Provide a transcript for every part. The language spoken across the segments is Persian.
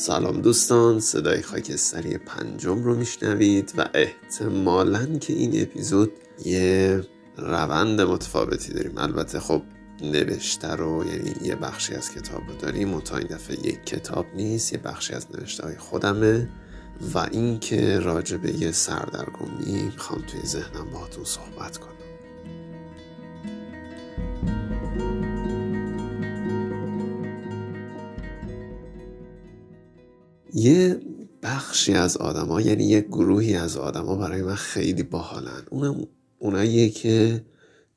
سلام دوستان صدای خاکستری پنجم رو میشنوید و احتمالا که این اپیزود یه روند متفاوتی داریم. البته خب نوشته رو یعنی یه بخشی از کتاب رو داریم تا این دفعه یک کتاب نیست یه بخشی از نوشته های خودمه و اینکه راجع به یه سردرگمی می‌خوام توی ذهنم باهاتون صحبت کنم. یه بخشی از آدما یعنی یه گروهی از آدما برای من خیلی باحالن. اونم اوناییه که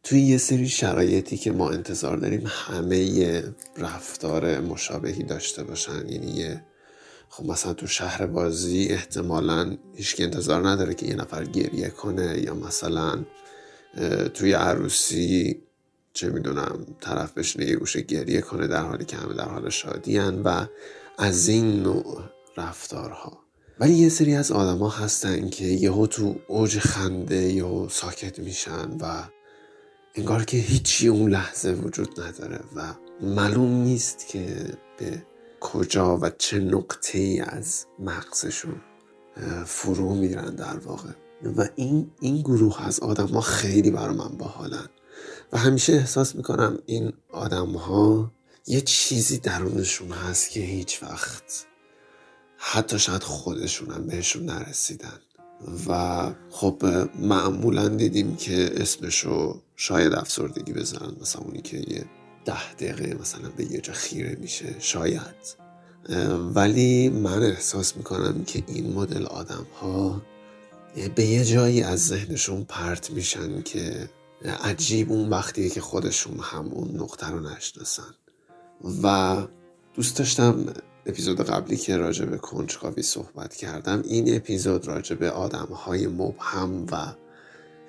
توی یه سری شرایطی که ما انتظار داریم همه یه رفتار مشابهی داشته باشن. یعنی یه خب مثلا تو شهر بازی احتمالا هیچ انتظار نداره که یه نفر گریه کنه یا مثلا توی عروسی چه می‌دونم طرف بشینه یه گوشه گریه کنه در حالی که همه در حال شادی و از این نوع رفتارها. ولی یه سری از آدما هستن که یهو تو اوج خنده یهو ساکت میشن و انگار که هیچی اون لحظه وجود نداره و معلوم نیست که به کجا و چه نقطه ای از مغزشون فرو میرن در واقع. و این این گروه از آدم ها خیلی برا من باحالن. و همیشه احساس می‌کنم این آدم ها یه چیزی درونشون هست که هیچ وقت حتی شاید خودشون هم بهشون نرسیدن. و خب معمولا دیدیم که اسمشو شاید افسردگی بزنن مثلا اونی که یه ده دقیقه مثلا به یه جا خیره میشه شاید. ولی من احساس می‌کنم که این مدل آدم ها به یه جایی از ذهنشون پرت میشن که عجیب اون وقتیه که خودشون همون نقطه رو نشناسن. و دوست داشتم اپیزود قبلی که راجع به کنجکاوی صحبت کردم این اپیزود راجع به آدم های مبهم و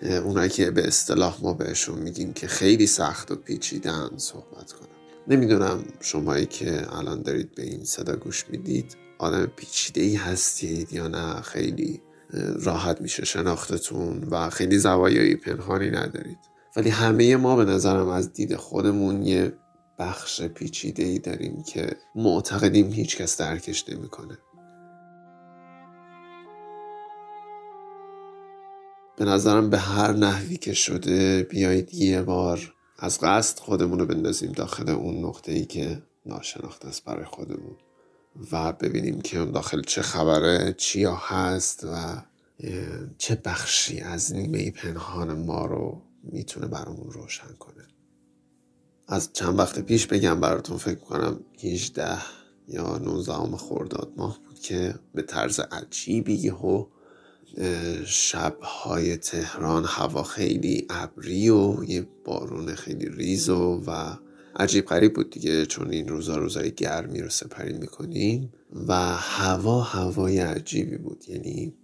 اونایی که به اصطلاح ما بهشون میگیم که خیلی سخت و پیچیدن صحبت کنم. نمی‌دونم شمایی که الان دارید به این صدا گوش می‌دید آدم پیچیده ای هستید یا نه؟ خیلی راحت میشه شناختتون و خیلی زوایای پنهانی ندارید. ولی همه ما به نظرم از دید خودمون یه بخش پیچیده ای داریم که معتقدیم هیچکس درکش نمی‌کنه. به نظرم به هر نحوی که شده بیایید یه بار از قصد خودمون رو بندازیم داخل اون نقطه ای که ناشناخته است برای خودمون و ببینیم که اون داخل چه خبره چیا هست و چه بخشی از نیمه پنهان ما رو می‌تونه برامون روشن کنه از چند وقت پیش بگم براتون فکر کنم 18 یا 19 خرداد ماه بود که به طرز عجیبی یهو شبهای تهران هوا خیلی ابری و یه بارون خیلی ریز و, و عجیب غریب بود دیگه چون این روزا روزای گرمی رو سپری می‌کنیم و هوا هوای عجیبی بود. یعنی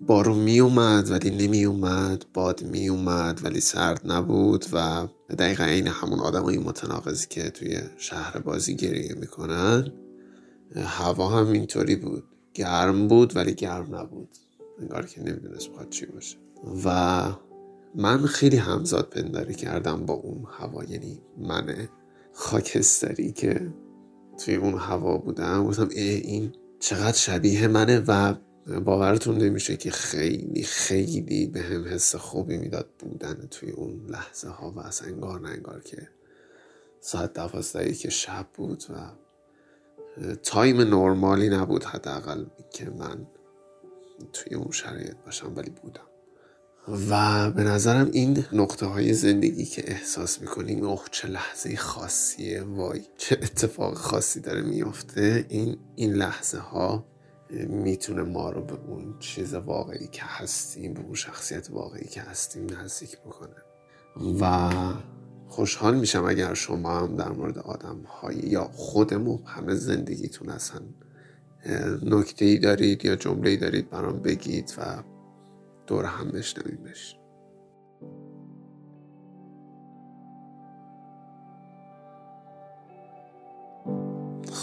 بارون می اومد ولی نمی اومد باد می اومد ولی سرد نبود و دقیقا این همون آدمای متناقضی که توی شهر بازی گریه می‌کنن هوا هم اینطوری بود. گرم بود ولی گرم نبود. انگار که نمی‌دونست بخواد چی باشه. و من خیلی همزاد پنداری کردم با اون هوا. یعنی من خاکستری که توی اون هوا بودم گفتم این چقدر شبیه منه و باورتون نمیشه که خیلی خیلی به هم حس خوبی می‌داد بودن توی اون لحظه ها و نه انگار که ساعت دوازده که شب بود و تایم نرمالی نبود حداقل که من توی اون شرایط باشم ولی بودم. و به نظرم این نقطه های زندگی که احساس می‌کنیم اوه چه لحظه خاصیه وای چه اتفاق خاصی داره میفته این این لحظه ها می‌تونه ما رو به اون چیز واقعی که هستیم به اون شخصیت واقعی که هستیم نزدیک بکنه. و خوشحال میشم اگر شما هم در مورد آدم های یا خودمون همه زندگیتون اصلا نکته ای دارید یا جمله ای دارید برام بگید و دور هم بشنویمش.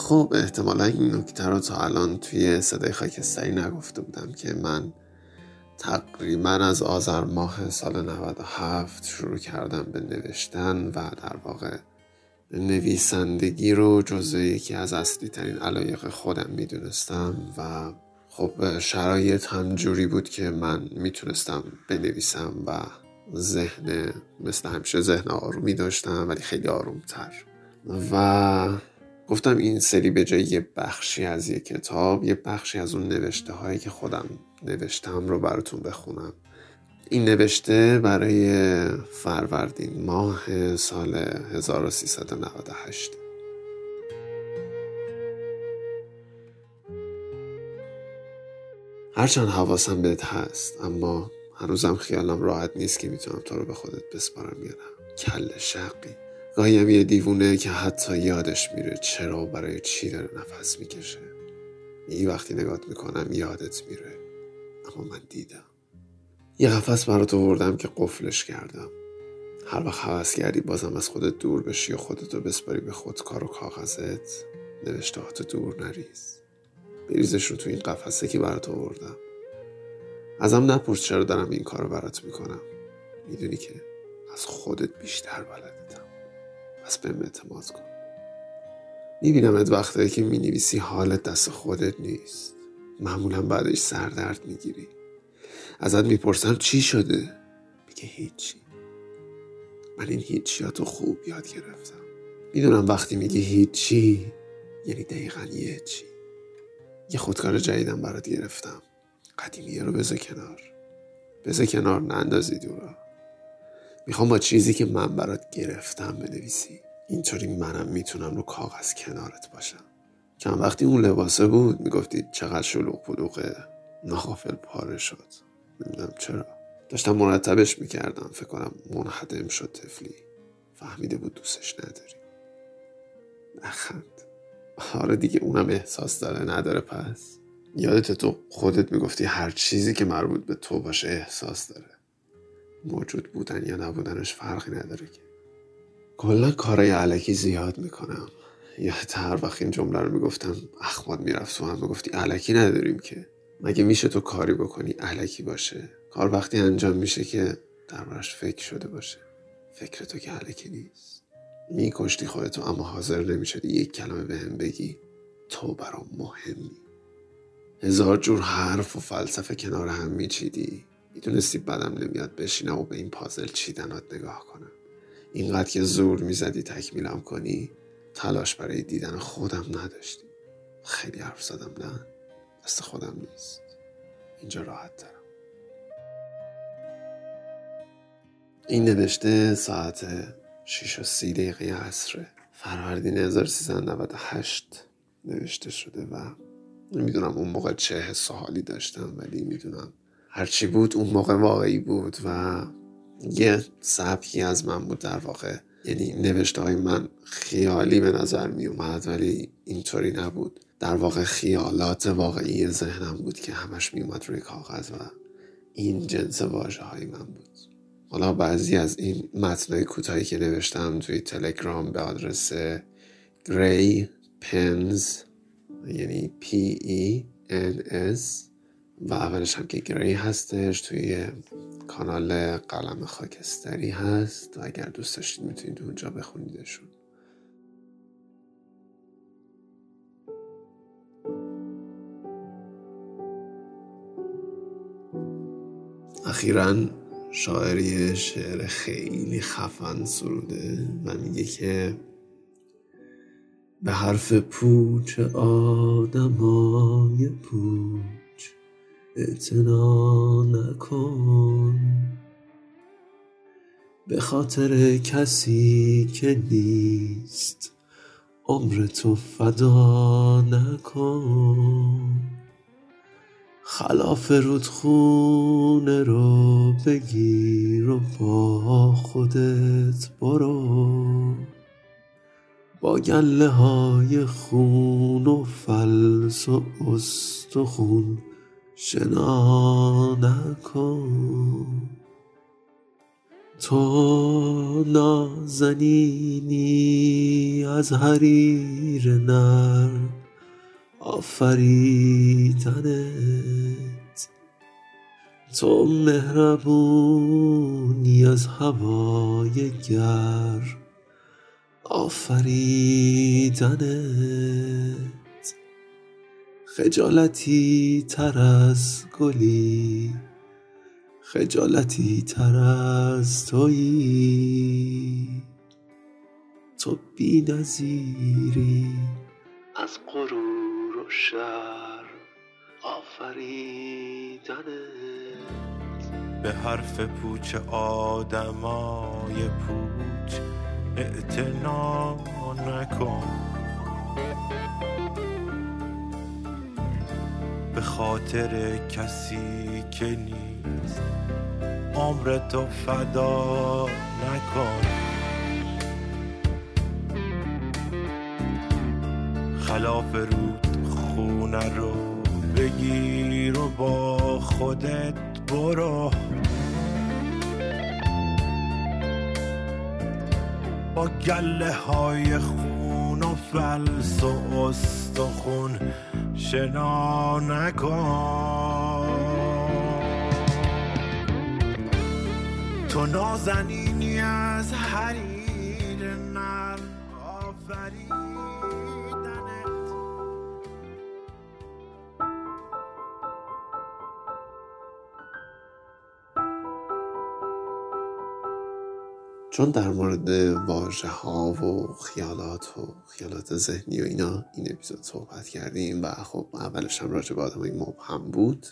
خب احتمالا این نکته رو تا الان توی صدای خاکستری نگفته بودم که من تقریبا از آذر ماه سال 97 شروع کردم به نوشتن و در واقع نویسندگی رو جزو یکی از اصلی ترین علایق خودم می‌دونستم و خب شرایط هم جوری بود که من می‌تونستم بنویسم و ذهن مثل همیشه ذهن آرومی داشتم ولی خیلی آرومتر. و گفتم این سری به جای یه بخشی از یه کتاب یه بخشی از اون نوشته هایی که خودم نوشتم رو براتون بخونم. این نوشته برای فروردین ماه سال 1398 هرچند حواسم بهت هست اما هنوزم خیالم راحت نیست که می‌تونم تو رو به خودت بسپارم یا نه. کل شقی. گاهیم یه دیوونه که حتی یادش میره چرا و برای چی داره نفس می‌کشه. یه وقتی نگات می‌کنم یادت میره. اما من دیدم. یه قفس برات آوردم که قفلش کردم. هر وقت حوض کردی بازم از خودت دور بشی و خودتو بسپاری به خودکار و کاغذت. نوشتهاتو دور نریز. بریزش رو تو این قفسه که برات آوردم. ازم نپرس چرا دارم این کار رو برات می‌کنم. می‌دونی که از خودت بیشتر بلدیدم پس به اعتماد کن. میبینمت وقتایی که می‌نویسی حالت دست خودت نیست. معمولا بعدش سردرد می‌گیری. ازت می‌پرسم چی شده؟ میگه هیچی. من این هیچیاتو خوب یاد گرفتم. می‌دونم وقتی میگی هیچی یعنی دقیقا یه چی. یه خودکار جدیدم برات گرفتم. قدیمیه رو بذار کنار. بذار کنار نندازی دورا می‌خوام با چیزی که من برات گرفتم بنویسی. اینطوری منم می‌تونم رو کاغذ کنارت باشم. چند وقتی اون لباسه بود می‌گفتی چقدر شلوغ پلوغه ناغافل پاره شد. نمی‌دونم چرا. داشتم مرتبش می‌کردم. فکر کنم منحدم شد تفلی فهمیده بود دوستش نداری. نخند. آره دیگه اونم احساس داره نداره پس. یادت تو خودت می‌گفتی هر چیزی که مربوط به تو باشه احساس داره. موجود بودن یا نبودنش فرقی نداره که. کلا کارای علکی زیاد می‌کنم. یا هر وقت این جمله رو می‌گفتم اخماد می‌رفت و هم می‌گفتی علکی نداریم که. مگه میشه تو کاری بکنی علکی باشه؟ کار وقتی انجام میشه که دربارش فکر شده باشه. فکر تو که علکی نیست. میکشتی خودتو اما حاضر نمی‌شدی یک کلمه به هم بگی. تو برام مهمی. هزار جور حرف و فلسفه کنار هم میچیدی. می‌دونستی بدم نمیاد بشینم و به این پازل چیدنات نگاه کنم. اینقدر که زور می‌زدی تکمیلم کنی تلاش برای دیدن خودم نداشتی. خیلی حرف زدم نه؟ دست خودم نیست. اینجا راحت دارم این نوشته ساعت 6 و سی دقیقه عصره فروردین 1398 نوشته شده و نمی‌دونم اون موقع چه حس حالی داشتم ولی می‌دونم هرچی بود اون موقع واقعی بود و یه سبکی از من بود در واقع. یعنی نوشته های من خیالی به نظر می اومد ولی اینطوری نبود. در واقع خیالات واقعی ذهنم بود که همش می اومد روی کاغذ و این جنس واجه های من بود. حالا بعضی از این متنهای کوتاهی که نوشتم توی تلگرام به آدرس گری پنز یعنی P E N S و اولش هم که گری هستش توی کانال قلم خاکستری هست و اگر دوست داشتید می‌تونید اونجا بخونیدشون. اخیرا شاعری شعر خیلی خفن سروده و میگه که به حرف پوچ آدمای پوچ اعتنا نکن. به خاطر کسی که نیست عمر تو فدا نکن. خلاف رودخونه رو بگیر و با خودت برو. با گله های خون و فلس و استخون شنا نکن. تو نازنینی از حریر نر آفریدنت. تو مهربونی از هوای گرم آفریدنت. خجالتی تر از گلی. خجالتی تر از تویی. تو بی نظیری. از غرور و شر آفریدنت به حرف پوچ آدمای پوچ اعتنا نکن. به خاطر کسی که نیست. عمر تو فدا نکن. خلاف رود خونه رو بگیر و با خودت برو. با گله های خون و فلس و استخون شنا تو نازنینی از حریر نر آفریدنت چون در مورد واژه ها و خیالات و خیالات ذهنی و اینا این اپیزود صحبت کردیم و خب اولش هم راجع به آدمای مبهم بود.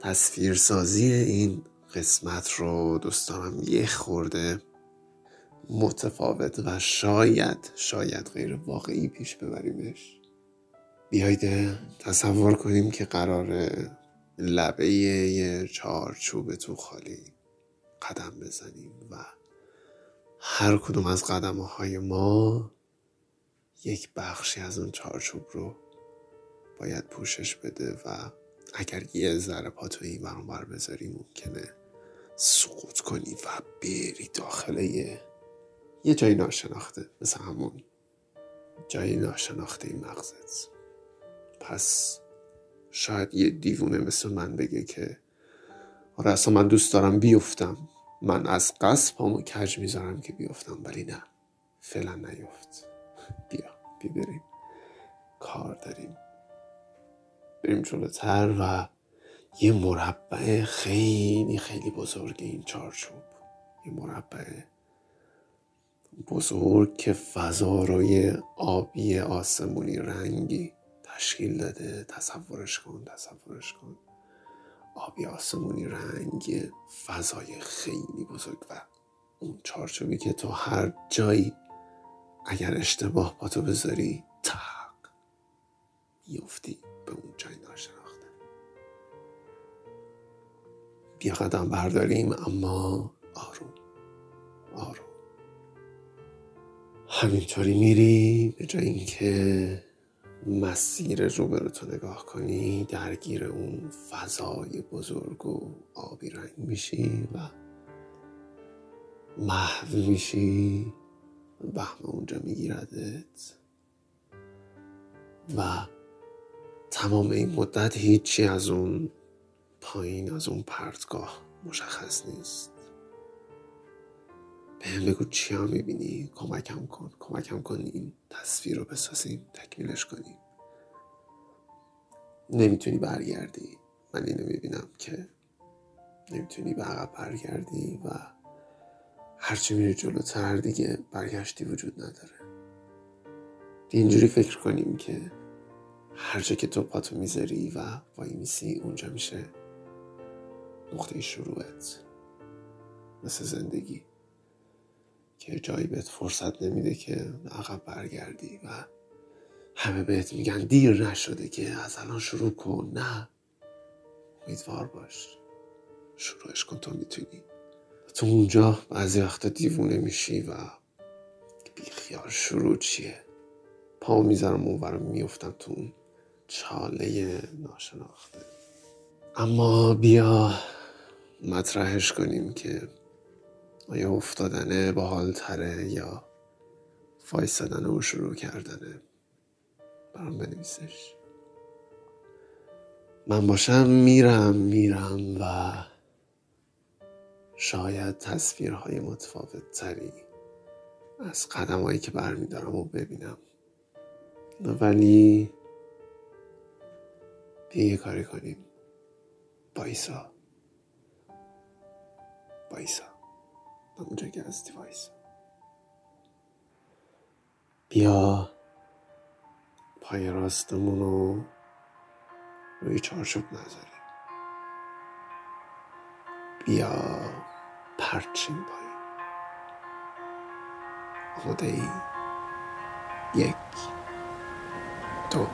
تصویرسازی این قسمت رو دوست دارم یه خورده متفاوت و شاید شاید غیر واقعی پیش ببریمش. بیایید تصور کنیم که قرار لبه یه چارچوب تو خالی قدم بزنیم و هر کدوم از قدمه های ما یک بخشی از اون چارچوب رو باید پوشش بده و اگر یه ذره پا تو این بر بذاری ممکنه سقوط کنی و بری داخل یه یه جایی ناشناخته مثل همون جایی ناشناخته این مغزت. پس شاید یه دیوونه مثل من بگه که آره اصلا من دوست دارم بیفتم. من از قصد پامو کج می‌ذارم که بیفتم ولی نه. فعلا نیفت. بیا بیا بریم. کار داریم. بریم جلوتر و یه مربع خیلی خیلی بزرگ این چارچوب. یه مربع بزرگ که فضا روی آبی آسمونی رنگی تشکیل داده. تصورش کن تصورش کن. آبی آسمونی رنگ فضای خیلی بزرگ و اون چارچوبی که تو هر جایی اگر اشتباه با تو بذاری تق میفتی به اون جای ناشناخته. بیا قدم برداریم اما آروم آروم. همینطوری میری به جای اینکه مسیر رو تو نگاه کنی درگیر اون فضای بزرگ و آبی رنگ میشی و محو میشی وهم اونجا میگیردت و تمام این مدت هیچی از اون پایین از اون پرتگاه مشخص نیست. به هم بگو چیا می‌بینی؟ کمکم کن. کمکم کن این تصویر رو بسازیم تکمیلش کنیم. نمی‌تونی برگردی. من اینو می‌بینم که نمی‌تونی به عقب برگردی و هرچی میری جلوتر دیگه برگشتی وجود نداره. اینجوری فکر کنیم که هر جا که تو پاتو می‌ذاری و وای میسی اونجا میشه نقطه شروعت. مثل زندگی. که جایی بهت فرصت نمیده که عقب برگردی و همه بهت میگن دیر نشده که از الان شروع کن. نه. امیدوار باش. شروعش کن تو می‌تونی. تو اونجا بعضی وقتا دیوونه میشی و بیخیال شروع چیه؟ پا می‌ذارم اونورم میفتم تو اون چاله ناشناخته. اما بیا مطرحش کنیم که آیا افتادنه با تره یا فایستادن و شروع کردنه؟ برام بنویسش. من باشم میرم میرم و شاید تصویرهای متفاوت تری از قدم هایی که برمیدارم و ببینم. ولی یه کاری کنیم. بایسا بایسا اونجا که هستی وایسا بیا. پای راستمون رو روی چارچوب نذاریم. بیا پرچین پایین. آماده ای یک دو.